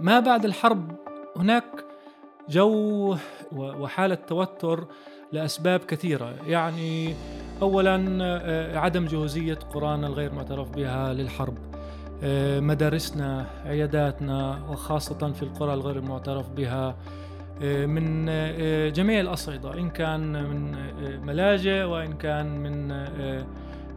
ما بعد الحرب هناك جو وحالة توتر لأسباب كثيرة. يعني أولا آه، عدم جهوزية قرانا الغير معترف بها للحرب. آه، مدارسنا عياداتنا وخاصة في القرى الغير المعترف بها. آه، من جميع الأصعدة إن كان من ملاجئ وإن كان من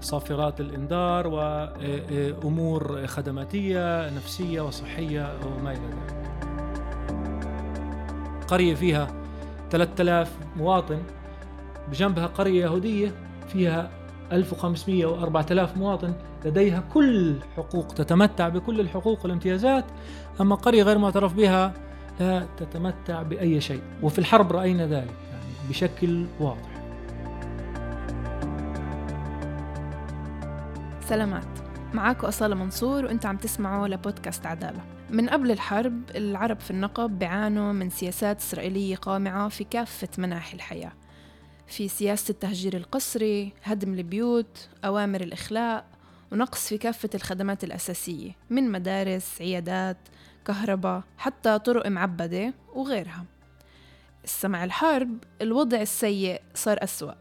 صافرات الإنذار وأمور خدماتية نفسية وصحية وما إلى ذلك. قرية فيها 3000 مواطن. بجنبها قرية يهودية فيها 1500 و 4000 مواطن. لديها كل حقوق تتمتع بكل الحقوق والامتيازات. أما قرية غير معترف بها لا تتمتع بأي شيء. وفي الحرب رأينا ذلك يعني بشكل واضح. سلامات. معاكم أصالة منصور وأنت عم تسمعوا لبودكاست عدالة. من قبل الحرب العرب في النقب بيعانوا من سياسات إسرائيلية قامعة في كافة مناحي الحياة. في سياسة التهجير القسري هدم البيوت أوامر الإخلاء ونقص في كافة الخدمات الأساسية من مدارس عيادات كهرباء حتى طرق معبدة وغيرها. السمع الحرب الوضع السيء صار أسوأ.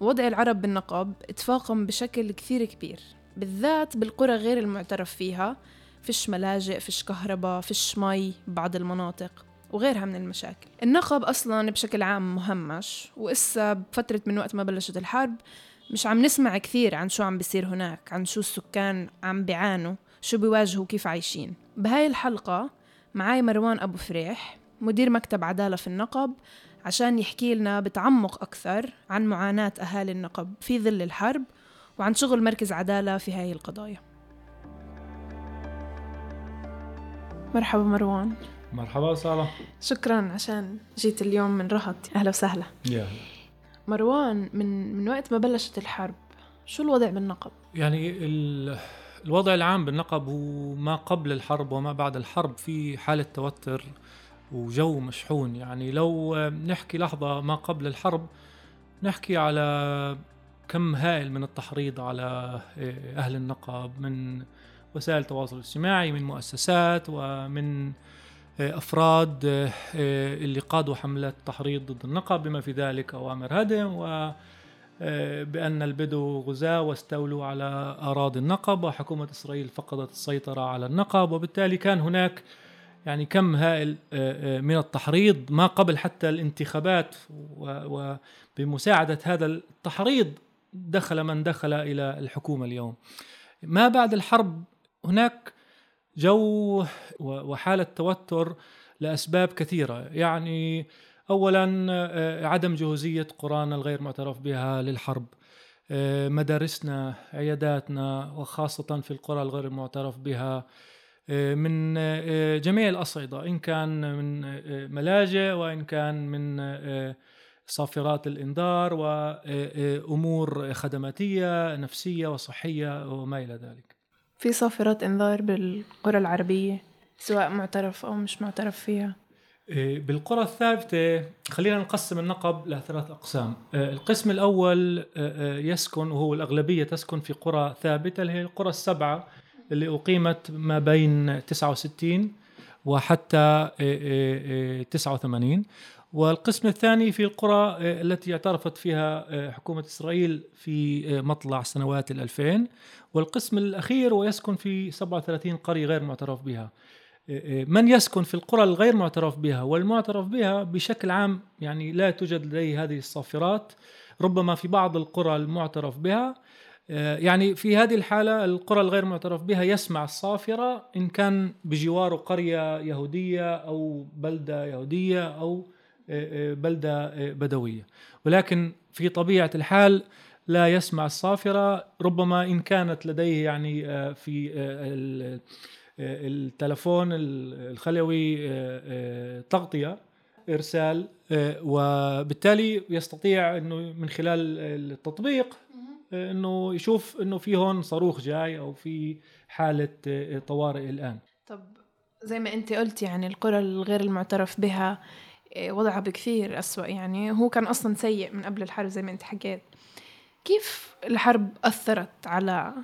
وضع العرب بالنقب تفاقم بشكل كثير كبير. بالذات بالقرى غير المعترف فيها. فيش ملاجئ فيش كهرباء فيش مي بعض المناطق وغيرها من المشاكل. النقب أصلا بشكل عام مهمش وإسا بفترة من وقت ما بلشت الحرب مش عم نسمع كثير عن شو عم بيصير هناك عن شو السكان عم بيعانوا شو بيواجهوا كيف عايشين. بهاي الحلقة معاي مروان أبو فريح مدير مكتب عدالة في النقب عشان يحكي لنا بتعمق أكثر عن معاناة أهالي النقب في ظل الحرب وعن شغل مركز عدالة في هاي القضايا. مرحبا مروان. مرحبا سارة شكرا عشان جيت اليوم من رهط. أهلا وسهلا. يا. مروان من من وقت ما بلشت الحرب شو الوضع بالنقب؟ يعني الوضع العام بالنقب هو ما قبل الحرب وما بعد الحرب في حالة توتر وجو مشحون. يعني لو نحكي لحظة ما قبل الحرب نحكي على كم هائل من التحريض على أهل النقب من وسائل التواصل الاجتماعي من مؤسسات ومن أفراد اللي قادوا حملات تحريض ضد النقب بما في ذلك أوامر هدم و بأن البدو غزاة واستولوا على أراضي النقب وحكومة إسرائيل فقدت السيطرة على النقب وبالتالي كان هناك يعني كم هائل من التحريض ما قبل حتى الانتخابات وبمساعدة هذا التحريض دخل من دخل إلى الحكومة اليوم. ما بعد الحرب هناك جو وحالة توتر لأسباب كثيرة. يعني أولا آه، عدم جهوزية قرانا الغير معترف بها للحرب. آه، مدارسنا عياداتنا وخاصة في القرى الغير المعترف بها. آه، من جميع الأصعدة إن كان من ملاجئ وإن كان من صافرات الإنذار وأمور خدماتية نفسية وصحية وما إلى ذلك. في صافرات إنذار بالقرى العربية سواء معترف أو مش معترف فيها؟ إيه، بالقرى الثابتة خلينا نقسم النقب لثلاث أقسام. القسم الأول يسكن وهو الأغلبية تسكن في قرى ثابتة اللي هي القرى السبعة اللي أقيمت ما بين 69 وحتى 89 والقسم الثاني في القرى التي اعترفت فيها حكومة إسرائيل في مطلع سنوات الألفين. والقسم الأخير ويسكن في 37 قرية غير معترف بها. من يسكن في القرى الغير معترف بها؟ والمعترف بها بشكل عام يعني لا توجد لديه هذه الصافرات ربما في بعض القرى المعترف بها. يعني في هذه الحالة القرى الغير معترف بها يسمع الصافرة إن كان بجواره قرية يهودية أو بلدة يهودية أو بلدة بدوية. ولكن في طبيعة الحال لا يسمع الصافرة ربما إن كانت لديه يعني في التلفون الخلوي تغطية إرسال وبالتالي يستطيع أنه من خلال التطبيق أنه يشوف أنه في هون صاروخ جاي أو في حالة طوارئ الآن. طب زي ما أنت قلت يعني القرى الغير المعترف بها وضعها بكثير أسوأ. يعني هو كان أصلا سيء من قبل الحرب زي ما أنت حكيت. كيف الحرب أثرت على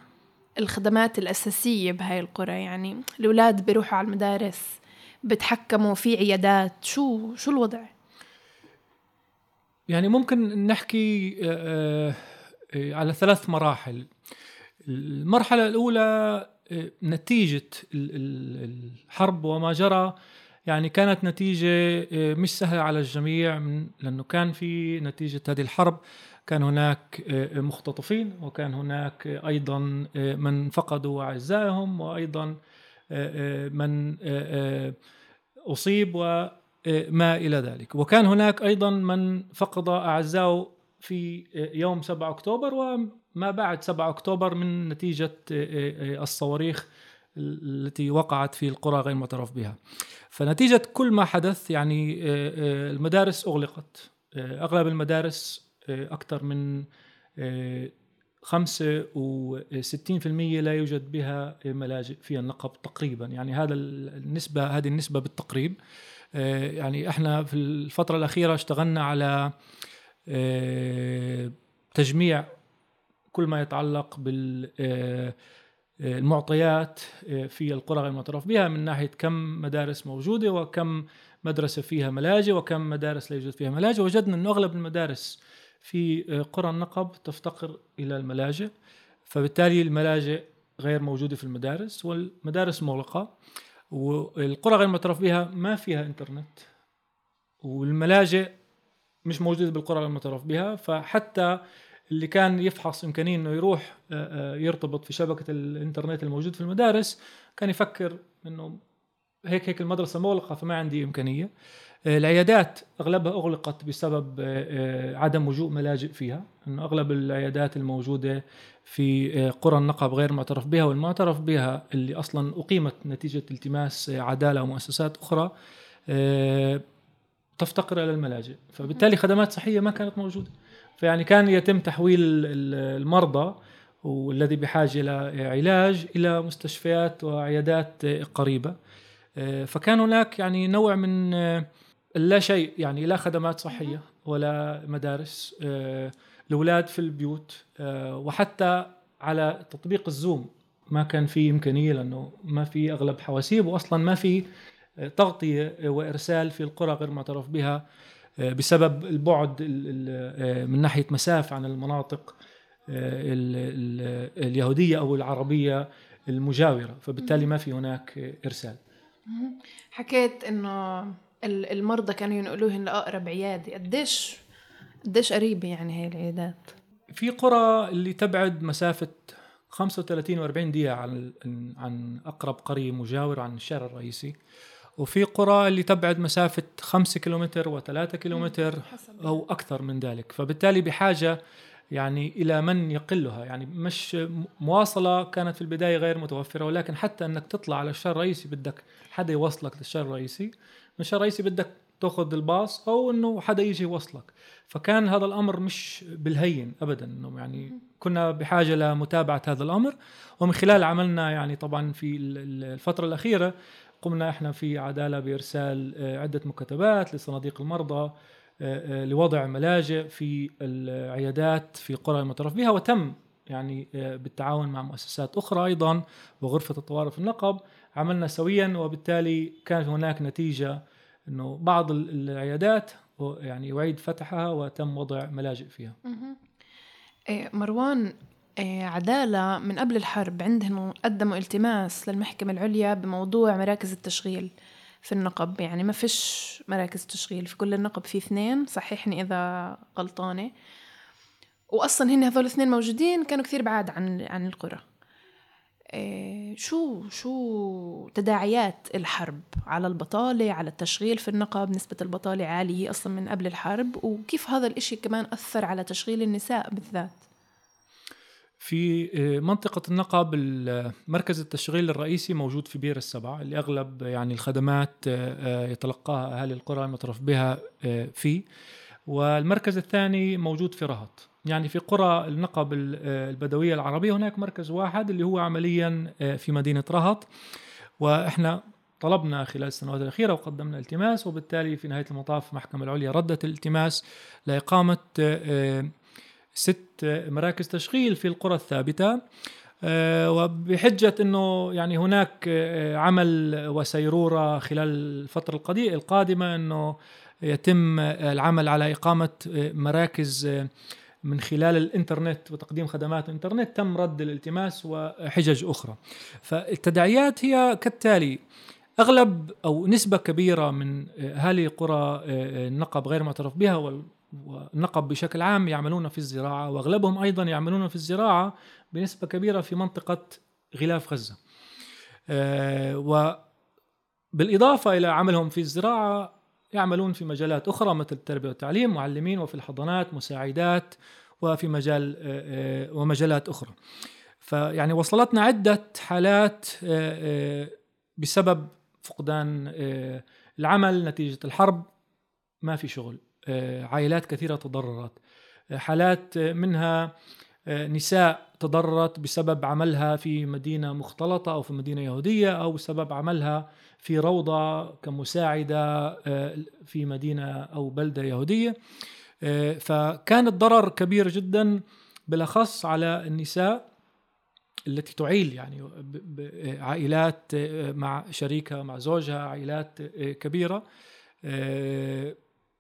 الخدمات الأساسية بهاي القرى؟ يعني الأولاد بيروحوا على المدارس بتحكموا في عيادات. شو شو الوضع؟ يعني ممكن نحكي آه، آه، على ثلاث مراحل. المرحلة الأولى آه، نتيجة الحرب وما جرى. يعني كانت نتيجة مش سهلة على الجميع لأنه كان في نتيجة هذه الحرب. كان هناك مختطفين وكان هناك أيضا من فقدوا أعزائهم وأيضا من أصيب وما إلى ذلك. وكان هناك أيضا من فقد أعزائه في يوم 7 أكتوبر وما بعد 7 أكتوبر من نتيجة الصواريخ التي وقعت في القرى غير معترف بها. فنتيجة كل ما حدث يعني المدارس أغلقت. أغلب المدارس أكثر من 65% لا يوجد بها ملاجئ في النقب تقريبا. يعني هذا النسبة هذه النسبة بالتقريب. آه، يعني إحنا في الفترة الأخيرة اشتغلنا على آه، تجميع كل ما يتعلق بال آه، المعطيات في القرى غير المعترف بها من ناحية كم مدارس موجودة وكم مدرسة فيها ملاجئ وكم مدارس لا يوجد فيها ملاجئ. وجدنا أن أغلب المدارس في قرى النقب تفتقر إلى الملاجئ فبالتالي الملاجئ غير موجودة في المدارس والمدارس مغلقة. والقرى غير معترف بها ما فيها إنترنت والملاجئ مش موجودة بالقرى غير بها. فحتى اللي كان يفحص إمكانية إنه يروح يرتبط في شبكة الإنترنت الموجود في المدارس كان يفكر إنه هيك هيك المدرسة مغلقة فما عندي إمكانية. العيادات أغلبها أغلقت بسبب آه، آه، عدم وجود ملاجئ فيها. إنه أغلب العيادات الموجودة في آه، قرى النقب غير معترف بها والمعترف بها اللي أصلا أقيمت نتيجة التماس عدالة ومؤسسات أخرى تفتقر إلى الملاجئ. فبالتالي خدمات صحية ما كانت موجودة. فيعني كان يتم تحويل المرضى والذي بحاجة إلى علاج إلى مستشفيات وعيادات قريبة. فكان هناك يعني نوع من لا شيء يعني لا خدمات صحية ولا مدارس آه، الاولاد في البيوت آه، وحتى على تطبيق الزوم ما كان في إمكانية لأنه ما في أغلب حواسيب واصلا ما في آه، تغطية وإرسال في القرى غير معترف بها. بسبب البعد من ناحية مسافة عن المناطق اليهودية أو العربية المجاورة. فبالتالي ما في هناك إرسال. حكيت إنه المرضى كانوا ينقلوهن لأقرب عيادة. قديش قديش قريبة يعني هاي العيادات؟ في قرى اللي تبعد مسافة 35 و40 دقيقة عن عن أقرب قرية مجاور عن الشارع الرئيسي. وفي قرى اللي تبعد مسافة 5 كيلومتر و3 كيلومتر أو أكثر من ذلك. فبالتالي بحاجة يعني إلى من يقلها. يعني مش مواصلة كانت في البداية غير متوفرة ولكن حتى أنك تطلع على الشارع الرئيسي بدك حدا يوصلك للشارع الرئيسي. مش الرئيسي بدك تاخذ الباص أو إنه حدا يجي يوصلك. فكان هذا الأمر مش بالهين ابدا. إنه يعني كنا بحاجة لمتابعة هذا الأمر. ومن خلال عملنا يعني طبعا في الفترة الأخيرة قمنا إحنا في عدالة بإرسال آه، عدة مكتبات لصناديق المرضى آه، آه، لوضع ملاجئ في العيادات في قرى المعترف بها وتم يعني بالتعاون مع مؤسسات أخرى أيضا وغرفة الطوارئ في النقب عملنا سويا وبالتالي كانت هناك نتيجة إنه بعض العيادات يعني يعيد فتحها وتم وضع ملاجئ فيها. إيه، مروان عدالة من قبل الحرب عندهم قدموا التماس للمحكمة العليا بموضوع مراكز التشغيل في النقب. يعني ما فيش مراكز تشغيل في كل النقب في اثنين صححني إذا غلطانة. وأصلا هن هذول الاثنين موجودين كانوا كثير بعاد عن عن القرى. آه، شو شو تداعيات الحرب؟ على البطالة على التشغيل في النقب نسبة البطالة عالية أصلا من قبل الحرب. وكيف هذا الإشي كمان أثر على تشغيل النساء بالذات؟ في آه، منطقة النقب مركز التشغيل الرئيسي موجود في بير السبع اللي أغلب يعني الخدمات آه، يتلقاها أهالي القرى المترف بها فيه والمركز الثاني موجود في رهط. يعني في قرى النقب البدوية العربية هناك مركز واحد اللي هو عمليا آه، في مدينة رهط. وإحنا طلبنا خلال السنوات الأخيرة وقدمنا التماس وبالتالي في نهاية المطاف المحكمة العليا ردت الالتماس لإقامة آه، ست مراكز تشغيل في القرى الثابتة وبحجة أنه يعني هناك عمل وسيرورة خلال الفترة القادمة أنه يتم العمل على إقامة مراكز من خلال الإنترنت وتقديم خدمات الإنترنت تم رد الالتماس وحجج أخرى. فالتداعيات هي كالتالي أغلب أو نسبة كبيرة من اهالي قرى النقب غير معترف بها والنقب بشكل عام يعملون في الزراعة وأغلبهم أيضا يعملون في الزراعة بنسبة كبيرة في منطقة غلاف غزة. وبالإضافة إلى عملهم في الزراعة يعملون في مجالات أخرى مثل التربية والتعليم معلمين وفي الحضانات مساعدات وفي مجال آه، آه، ومجالات أخرى فيعني وصلتنا عدة حالات آه، بسبب فقدان العمل نتيجة الحرب ما في شغل عائلات كثيرة تضررت. حالات منها نساء تضررت بسبب عملها في مدينة مختلطة أو في مدينة يهودية أو بسبب عملها في روضة كمساعدة آه، في مدينة أو بلدة يهودية. آه، فكان الضرر كبير جدا بالأخص على النساء التي تعيل يعني عائلات آه، مع شريكها مع زوجها عائلات كبيرة.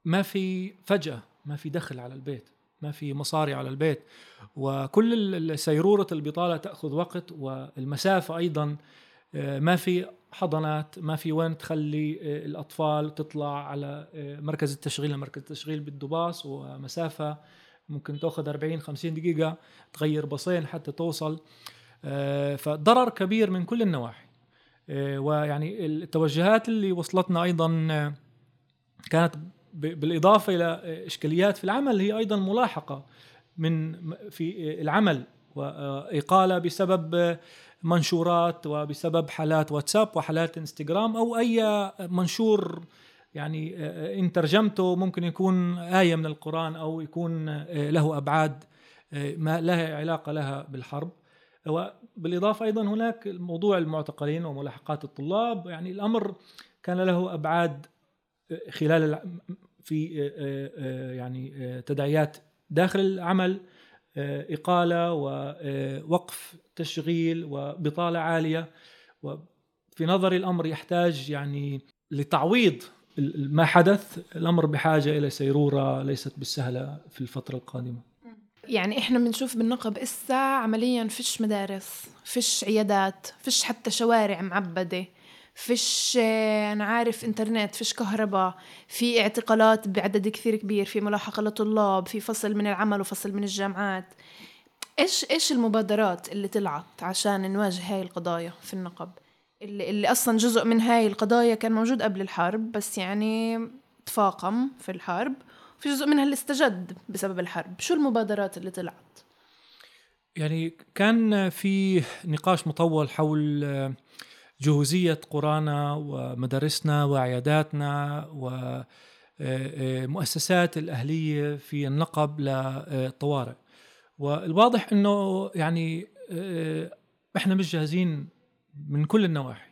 ما في فجأة ما في دخل على البيت ما في مصاري على البيت. وكل سيرورة البطالة تأخذ وقت والمسافة أيضا ما في حضانات ما في وين تخلي آه، الأطفال تطلع على آه، مركز التشغيل. مركز التشغيل بده باص ومسافة ممكن تأخذ 40 50 دقيقة تغير باصين حتى توصل. آه، فضرر كبير من كل النواحي. ويعني التوجهات اللي وصلتنا أيضا كانت بالإضافة إلى إشكاليات في العمل هي أيضا ملاحقة من في العمل وإقالة بسبب منشورات وبسبب حالات واتساب وحالات إنستغرام أو أي منشور يعني إن ترجمته ممكن يكون آية من القرآن أو يكون له أبعاد ما لها علاقة لها بالحرب. وبالإضافة أيضا هناك موضوع المعتقلين وملاحقات الطلاب يعني الأمر كان له أبعاد خلال في يعني تداعيات داخل العمل إقالة ووقف تشغيل وبطالة عالية. وفي نظري الأمر يحتاج يعني لتعويض ما حدث. الأمر بحاجة إلى سيرورة ليست بالسهلة في الفترة القادمة. يعني إحنا بنشوف بالنقب إسا عمليا فيش مدارس فيش عيادات فيش حتى شوارع معبدة. فيش أنا عارف إنترنت فيش كهرباء في اعتقالات بعدد كثير كبير في ملاحقة لطلاب في فصل من العمل وفصل من الجامعات. إيش إيش المبادرات اللي طلعت عشان نواجه هاي القضايا في النقب؟ اللي, اللي أصلا جزء من هاي القضايا كان موجود قبل الحرب بس يعني تفاقم في الحرب في جزء منها اللي استجد بسبب الحرب. شو المبادرات اللي طلعت؟ يعني كان في نقاش مطول حول جهوزية قرانا ومدارسنا وعياداتنا ومؤسسات الأهلية في النقب للطوارئ والواضح أنه يعني إحنا مش جاهزين من كل النواحي.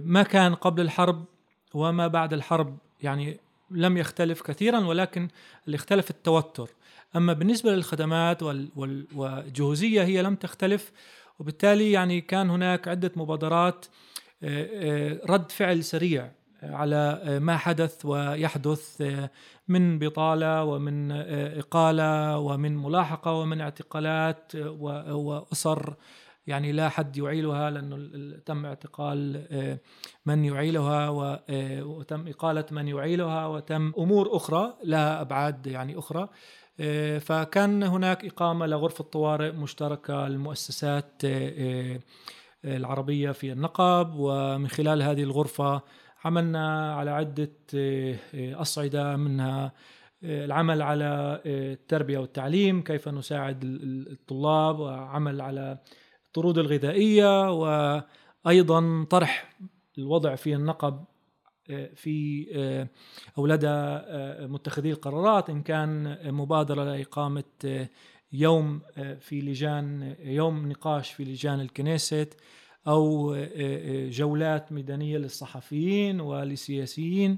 ما كان قبل الحرب وما بعد الحرب يعني لم يختلف كثيرا ولكن اللي اختلف التوتر. أما بالنسبة للخدمات والجهوزيه هي لم تختلف. وبالتالي يعني كان هناك عدة مبادرات آه، آه، رد فعل سريع على آه، ما حدث ويحدث من بطالة ومن إقالة ومن ملاحقة ومن اعتقالات وأسر يعني لا حد يعيلها لأنه تم اعتقال من يعيلها وتم إقالة من يعيلها وتم أمور أخرى لها أبعاد يعني أخرى. فكان هناك إقامة لغرفة طوارئ مشتركة للمؤسسات آه، آه، العربية في النقب ومن خلال هذه الغرفة عملنا على عدة أصعدة منها العمل على التربية والتعليم كيف نساعد الطلاب وعمل على الطرود الغذائية وأيضا طرح الوضع في النقب في آه، أو لدى آه، متخذي القرارات إن كان مبادرة لإقامة آه، يوم في لجان يوم نقاش في لجان الكنيست أو جولات ميدانية للصحفيين وللسياسيين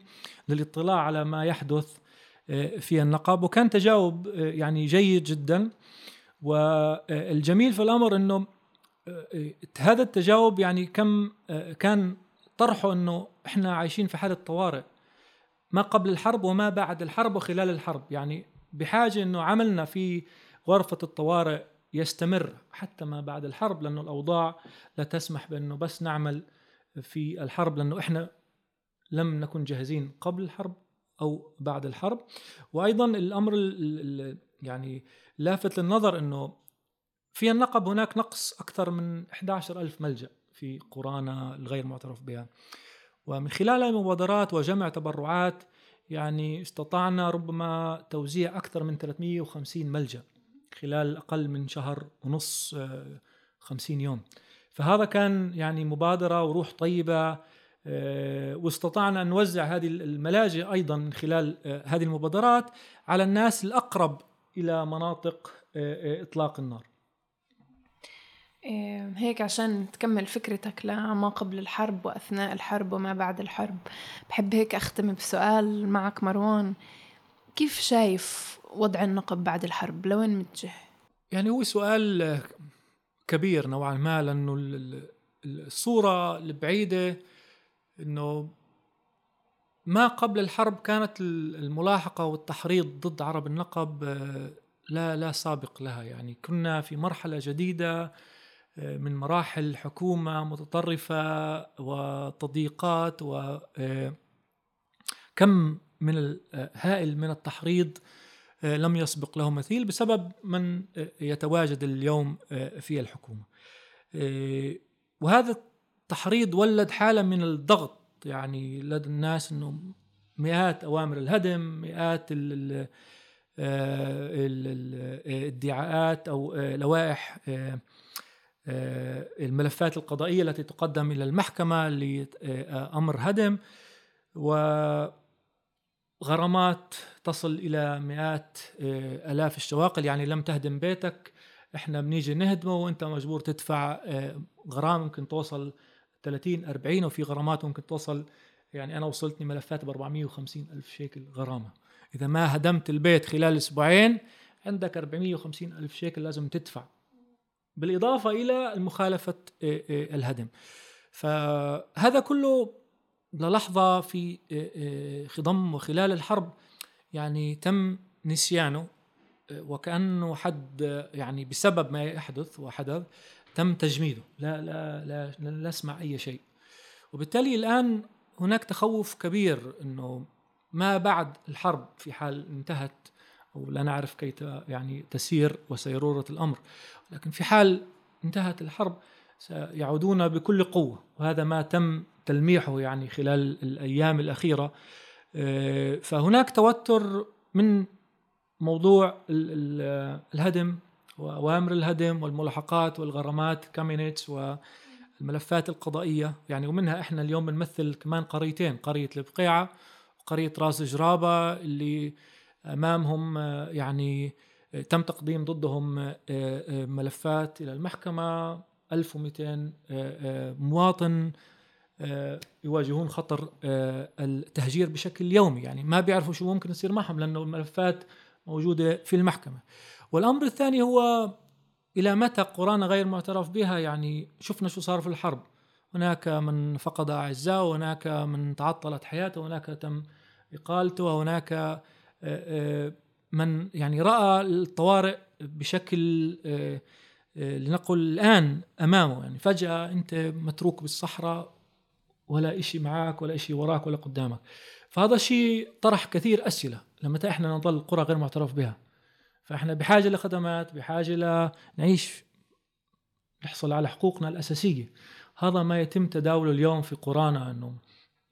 للاطلاع على ما يحدث في النقب وكان تجاوب يعني جيد جدا. والجميل في الأمر إنه هذا التجاوب يعني كم كان طرحه إنه إحنا عايشين في حالة طوارئ ما قبل الحرب وما بعد الحرب وخلال الحرب. يعني بحاجة إنه عملنا في غرفة الطوارئ يستمر حتى ما بعد الحرب لأنه الأوضاع لا تسمح بإنه بس نعمل في الحرب لأنه إحنا لم نكن جاهزين قبل الحرب أو بعد الحرب. وأيضا الأمر يعني لافت للنظر إنه في النقب هناك نقص أكثر من 11 ألف ملجأ. في قرانا الغير معترف بها. ومن خلال المبادرات وجمع تبرعات يعني استطعنا ربما توزيع أكثر من 350 ملجأ خلال أقل من شهر ونص 50 يوم. فهذا كان يعني مبادرة وروح طيبة آه، واستطعنا أن نوزع هذه الملاجئ أيضا من خلال آه، هذه المبادرات على الناس الأقرب إلى مناطق آه، إطلاق النار. هيك عشان تكمل فكرتك لما قبل الحرب وأثناء الحرب وما بعد الحرب. بحب هيك أختم بسؤال معك مروان. كيف شايف وضع النقب بعد الحرب؟ لوين متجه؟ يعني هو سؤال كبير نوعا ما لأنه الصورة البعيدة أنه ما قبل الحرب كانت الملاحقة والتحريض ضد عرب النقب آه، لا لا سابق لها. يعني كنا في مرحلة جديدة من مراحل حكومة متطرفة وتضييقات وكم آه، من الهائل آه، من التحريض آه، لم يسبق له مثيل بسبب من يتواجد اليوم في الحكومة. وهذا التحريض ولد حالة من الضغط يعني لدى الناس أنه مئات أوامر الهدم مئات الادعاءات أو لوائح الملفات القضائية التي تقدم إلى المحكمة لأمر هدم وغرامات تصل إلى مئات آه، آلاف الشواقل. يعني لم تهدم بيتك إحنا بنيجي نهدمه وأنت مجبور تدفع آه، غرامة ممكن توصل 30 40 وفي غرامات ممكن توصل يعني أنا وصلتني ملفات ب 450 ألف شيكل غرامة. إذا ما هدمت البيت خلال أسبوعين عندك 450 ألف شيكل لازم تدفع. بالإضافة إلى مخالفة آه، آه، الهدم. فهذا كله للحظة في آه، خضم وخلال الحرب يعني تم نسيانه وكأنه حد يعني بسبب ما يحدث وحدث تم تجميده. لا لا لا لا نسمع أي شيء. وبالتالي الآن هناك تخوف كبير أنه ما بعد الحرب في حال انتهت أو لا نعرف كيف يعني تسير وسيرورة الأمر. لكن في حال انتهت الحرب سيعودون بكل قوة وهذا ما تم تلميحه يعني خلال الأيام الأخيرة. آه، فهناك توتر من موضوع الهدم وأوامر الهدم والملاحقات والغرامات كامينيتس والملفات القضائية. يعني ومنها إحنا اليوم بنمثل كمان قريتين قرية البقيعة وقرية راس جرابة اللي أمامهم آه، يعني تم تقديم ضدهم آه، آه، ملفات إلى المحكمة 1200 آه، مواطن يواجهون خطر التهجير بشكل يومي يعني ما بيعرفوا شو ممكن يصير معهم لأنه الملفات موجودة في المحكمة. والأمر الثاني هو إلى متى قرانا غير معترف بها؟ يعني شفنا شو صار في الحرب. هناك من فقد أعزاء وهناك من تعطلت حياته وهناك تم إقالته وهناك من يعني رأى الطوارئ بشكل آه، آه، لنقل الآن أمامه. يعني فجأة أنت متروك بالصحراء ولا إشي معك ولا إشي وراك ولا قدامك. فهذا الشيء طرح كثير أسئلة لمتى إحنا نظل قرى غير معترف بها. فإحنا بحاجة لخدمات بحاجة لنعيش نحصل على حقوقنا الأساسية. هذا ما يتم تداوله اليوم في قرانا أنه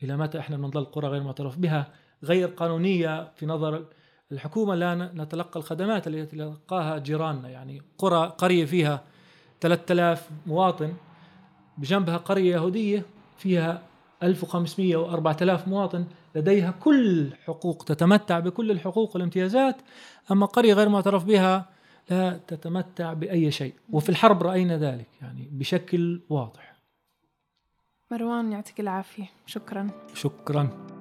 إلى متى إحنا بنضل قرى غير معترف بها. غير قانونية في نظر الحكومة. لا نتلقى الخدمات التي يتلقاها جيراننا يعني قرى قرية فيها 3000 مواطن بجنبها قرية يهودية فيها 1500 و 4000 مواطن لديها كل حقوق تتمتع بكل الحقوق والامتيازات أما قرية غير معترف بها لا تتمتع بأي شيء. وفي الحرب رأينا ذلك يعني بشكل واضح. مروان يعطيك العافية. شكرا. شكرا.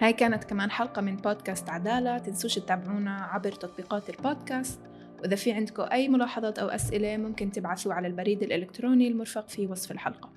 هاي كانت كمان حلقة من بودكاست عدالة. تنسوش تتابعونا عبر تطبيقات البودكاست. وإذا في عندكم أي ملاحظات أو أسئلة ممكن تبعثوا على البريد الإلكتروني المرفق في وصف الحلقة.